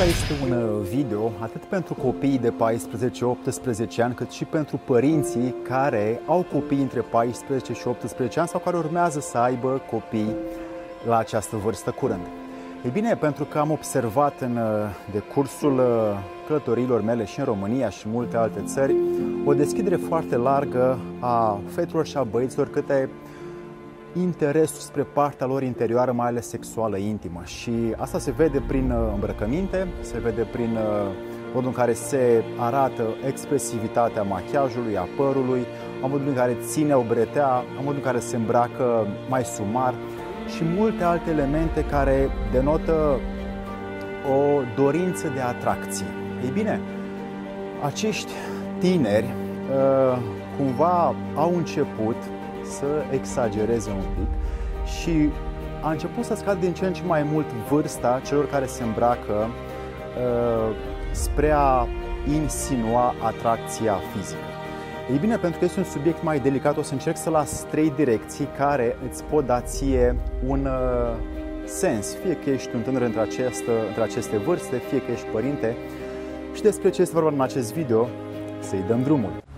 Acesta este un uh, video atât pentru copiii de 14-18 ani, cât și pentru părinții care au copii între 14 și 18 ani sau care urmează să aibă copii la această vârstă curând. Ei bine, pentru că am observat în uh, decursul uh, călătorilor mele și în România și multe alte țări o deschidere foarte largă a fetelor și a băieților câte interesul spre partea lor interioară, mai ales sexuală, intimă. Și asta se vede prin uh, îmbrăcăminte, se vede prin modul în care se arată expresivitatea machiajului, a părului, a modul în care ține o bretea, a modul în care se îmbracă mai sumar, și multe alte elemente care denotă o dorință de atracție. Ei bine, acești tineri uh, cumva au început să exagereze un pic și a început să scadă din ce în ce mai mult vârsta celor care se îmbracă uh, spre a insinua atracția fizică. Ei bine, pentru că este un subiect mai delicat, o să încerc să las trei direcții care îți pot da ție un uh, sens. Fie că ești un tânăr între, această, între aceste vârste, fie că ești părinte. Și despre ce este vorba în acest video, să-i dăm drumul.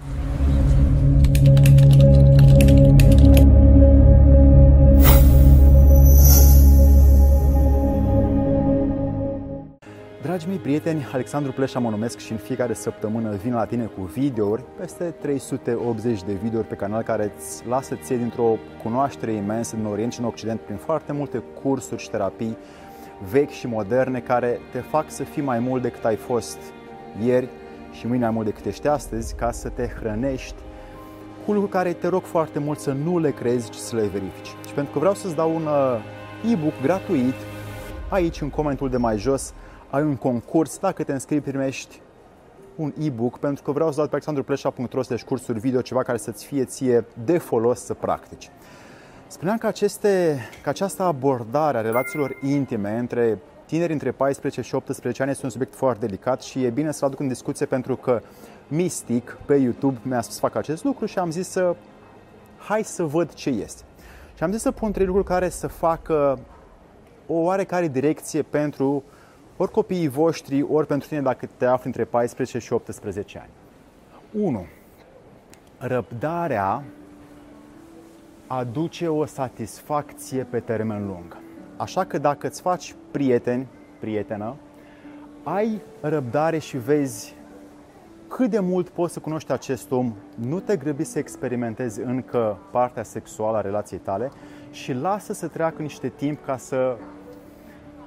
Prieteni, Alexandru Pleșa mă numesc și în fiecare săptămână vin la tine cu videouri, peste 380 de videouri pe canal care îți lasă ție dintr-o cunoaștere imensă în Orient și în Occident prin foarte multe cursuri și terapii vechi și moderne care te fac să fii mai mult decât ai fost ieri și mâine mai mult decât ești astăzi ca să te hrănești cu lucruri care te rog foarte mult să nu le crezi, ci să le verifici. Și pentru că vreau să-ți dau un uh, e-book gratuit aici în comentul de mai jos ai un concurs, dacă te înscrii primești un e-book pentru că vreau să dau pe alexandrupleșa.ro slash cursuri video ceva care să-ți fie ție de folos să practici. Spuneam că, aceste, că această abordare a relațiilor intime între tineri între 14 și 18 ani este un subiect foarte delicat și e bine să-l aduc în discuție pentru că Mystic pe YouTube mi-a spus să fac acest lucru și am zis să hai să văd ce este. Și am zis să pun trei lucruri care să facă o oarecare direcție pentru ori copiii voștri, ori pentru tine dacă te afli între 14 și 18 ani. 1. Răbdarea aduce o satisfacție pe termen lung. Așa că dacă îți faci prieteni, prietenă, ai răbdare și vezi cât de mult poți să cunoști acest om, nu te grăbi să experimentezi încă partea sexuală a relației tale și lasă să treacă niște timp ca să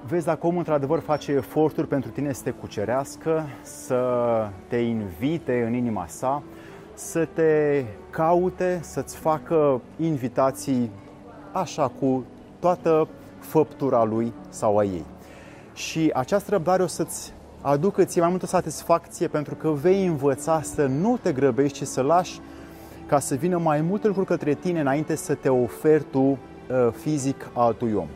vezi dacă omul într-adevăr face eforturi pentru tine să te cucerească, să te invite în inima sa, să te caute, să-ți facă invitații așa cu toată făptura lui sau a ei. Și această răbdare o să-ți aducă ție mai multă satisfacție pentru că vei învăța să nu te grăbești, ci să lași ca să vină mai multe lucruri către tine înainte să te oferi tu uh, fizic altui om.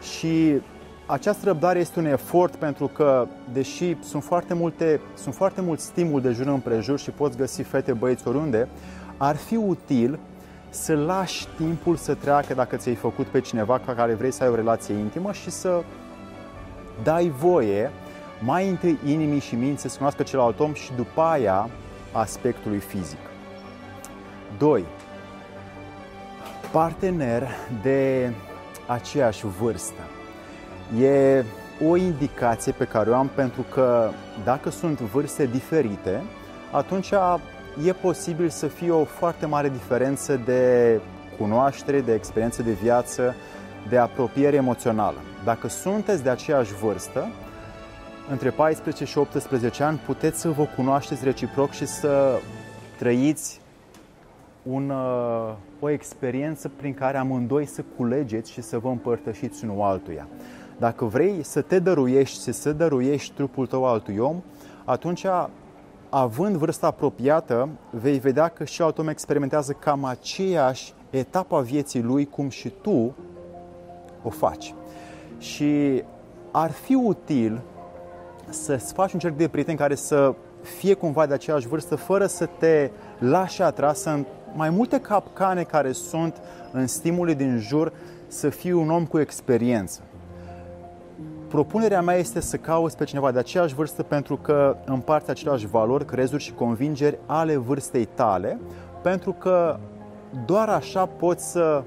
Și această răbdare este un efort pentru că, deși sunt foarte, multe, sunt foarte mulți stimul de jur împrejur și poți găsi fete, băieți oriunde, ar fi util să lași timpul să treacă dacă ți-ai făcut pe cineva cu care vrei să ai o relație intimă și să dai voie mai întâi inimii și minții să cunoască celălalt om și după aia aspectului fizic. 2. Partener de aceeași vârstă. E o indicație pe care o am pentru că dacă sunt vârste diferite, atunci e posibil să fie o foarte mare diferență de cunoaștere, de experiență de viață, de apropiere emoțională. Dacă sunteți de aceeași vârstă, între 14 și 18 ani, puteți să vă cunoașteți reciproc și să trăiți un, uh, o experiență prin care amândoi să culegeți și să vă împărtășiți unul altuia. Dacă vrei să te dăruiești și să dăruiești trupul tău altui om, atunci, având vârsta apropiată, vei vedea că și alt om experimentează cam aceeași etapă a vieții lui cum și tu o faci. Și ar fi util să-ți faci un cerc de prieteni care să fie cumva de aceeași vârstă, fără să te lași atrasă în mai multe capcane care sunt în stimuli din jur, să fii un om cu experiență Propunerea mea este să cauți pe cineva de aceeași vârstă pentru că împarți aceleași valori, crezuri și convingeri ale vârstei tale, pentru că doar așa poți să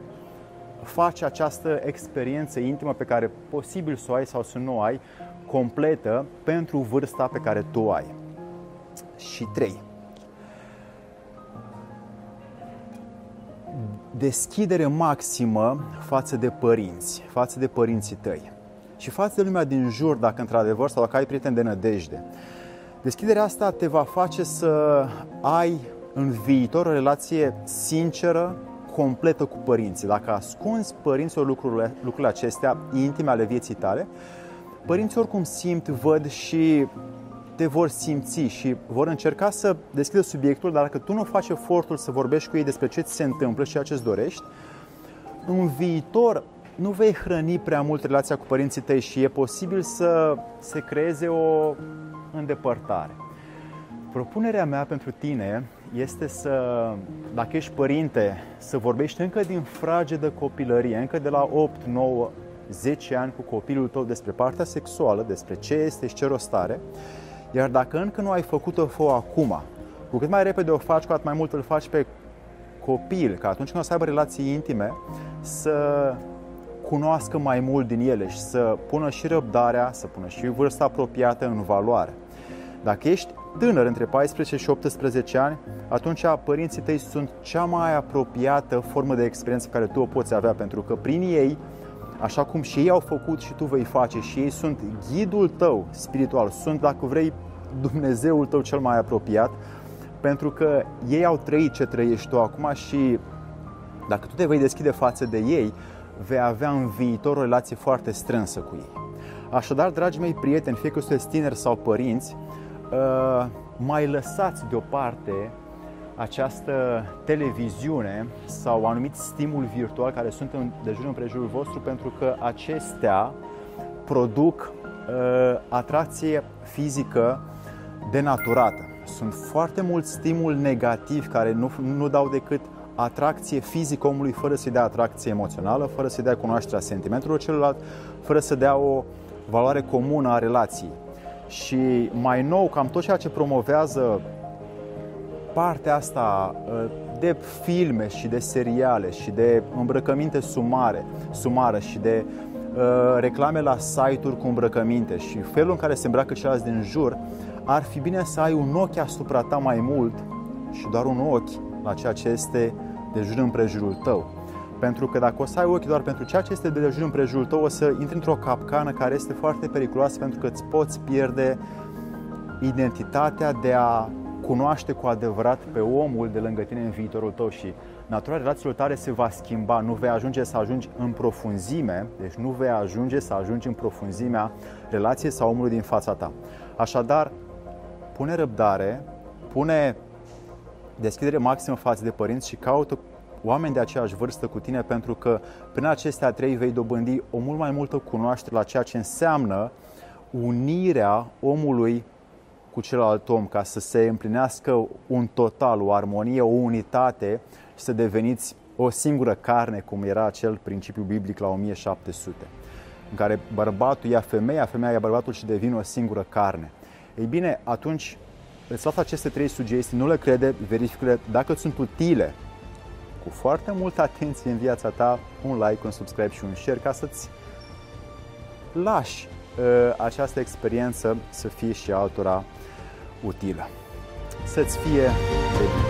faci această experiență intimă pe care posibil să o ai sau să nu o ai, completă pentru vârsta pe care tu o ai. Și 3. Deschidere maximă față de părinți, față de părinții tăi și față de lumea din jur, dacă într-adevăr sau dacă ai prieteni de nădejde. Deschiderea asta te va face să ai în viitor o relație sinceră, completă cu părinții. Dacă ascunzi părinților lucrurile, lucrurile acestea intime ale vieții tale, părinții oricum simt, văd și te vor simți și vor încerca să deschidă subiectul, dar dacă tu nu faci efortul să vorbești cu ei despre ce ți se întâmplă și ceea ce îți dorești, în viitor nu vei hrăni prea mult relația cu părinții tăi și e posibil să se creeze o îndepărtare. Propunerea mea pentru tine este să, dacă ești părinte, să vorbești încă din fragedă copilărie, încă de la 8, 9, 10 ani cu copilul tău despre partea sexuală, despre ce este și ce rost are, iar dacă încă nu ai făcut-o, fă acum. Cu cât mai repede o faci, cu atât mai mult îl faci pe copil, că atunci când o să aibă relații intime, să cunoască mai mult din ele și să pună și răbdarea, să pună și vârsta apropiată în valoare. Dacă ești tânăr între 14 și 18 ani, atunci părinții tăi sunt cea mai apropiată formă de experiență pe care tu o poți avea, pentru că prin ei, așa cum și ei au făcut și tu vei face, și ei sunt ghidul tău spiritual, sunt, dacă vrei, Dumnezeul tău cel mai apropiat, pentru că ei au trăit ce trăiești tu acum și dacă tu te vei deschide față de ei, vei avea în viitor o relație foarte strânsă cu ei. Așadar, dragii mei prieteni, fie că sunteți tineri sau părinți, uh, mai lăsați deoparte această televiziune sau anumit stimul virtual care sunt de jur împrejurul vostru pentru că acestea produc uh, atracție fizică denaturată. Sunt foarte mult stimul negativ care nu, nu dau decât atracție fizică omului fără să-i dea atracție emoțională, fără să-i dea cunoașterea sentimentelor celuilalt, fără să dea o valoare comună a relației. Și mai nou, cam tot ceea ce promovează partea asta ă, de filme și de seriale și de îmbrăcăminte sumare, sumară și de uh, reclame la site-uri cu îmbrăcăminte și felul în care se îmbracă ceilalți din jur, ar fi bine să ai un ochi asupra ta mai mult și doar un ochi la ceea ce este de jur împrejurul tău. Pentru că dacă o să ai ochi doar pentru ceea ce este de jur împrejurul tău, o să intri într-o capcană care este foarte periculoasă pentru că îți poți pierde identitatea de a cunoaște cu adevărat pe omul de lângă tine în viitorul tău și natura relațiilor tale se va schimba, nu vei ajunge să ajungi în profunzime, deci nu vei ajunge să ajungi în profunzimea relației sau omului din fața ta. Așadar, pune răbdare, pune deschidere maximă față de părinți și caută oameni de aceeași vârstă cu tine pentru că prin acestea trei vei dobândi o mult mai multă cunoaștere la ceea ce înseamnă unirea omului cu celălalt om ca să se împlinească un total, o armonie, o unitate și să deveniți o singură carne, cum era acel principiu biblic la 1700, în care bărbatul ia femeia, femeia ia bărbatul și devin o singură carne. Ei bine, atunci îți las aceste trei sugestii, nu le crede, verifică dacă sunt utile cu foarte multă atenție în viața ta, un like, un subscribe și un share ca să-ți lași uh, această experiență să fie și altora utilă. Să-ți fie de bine!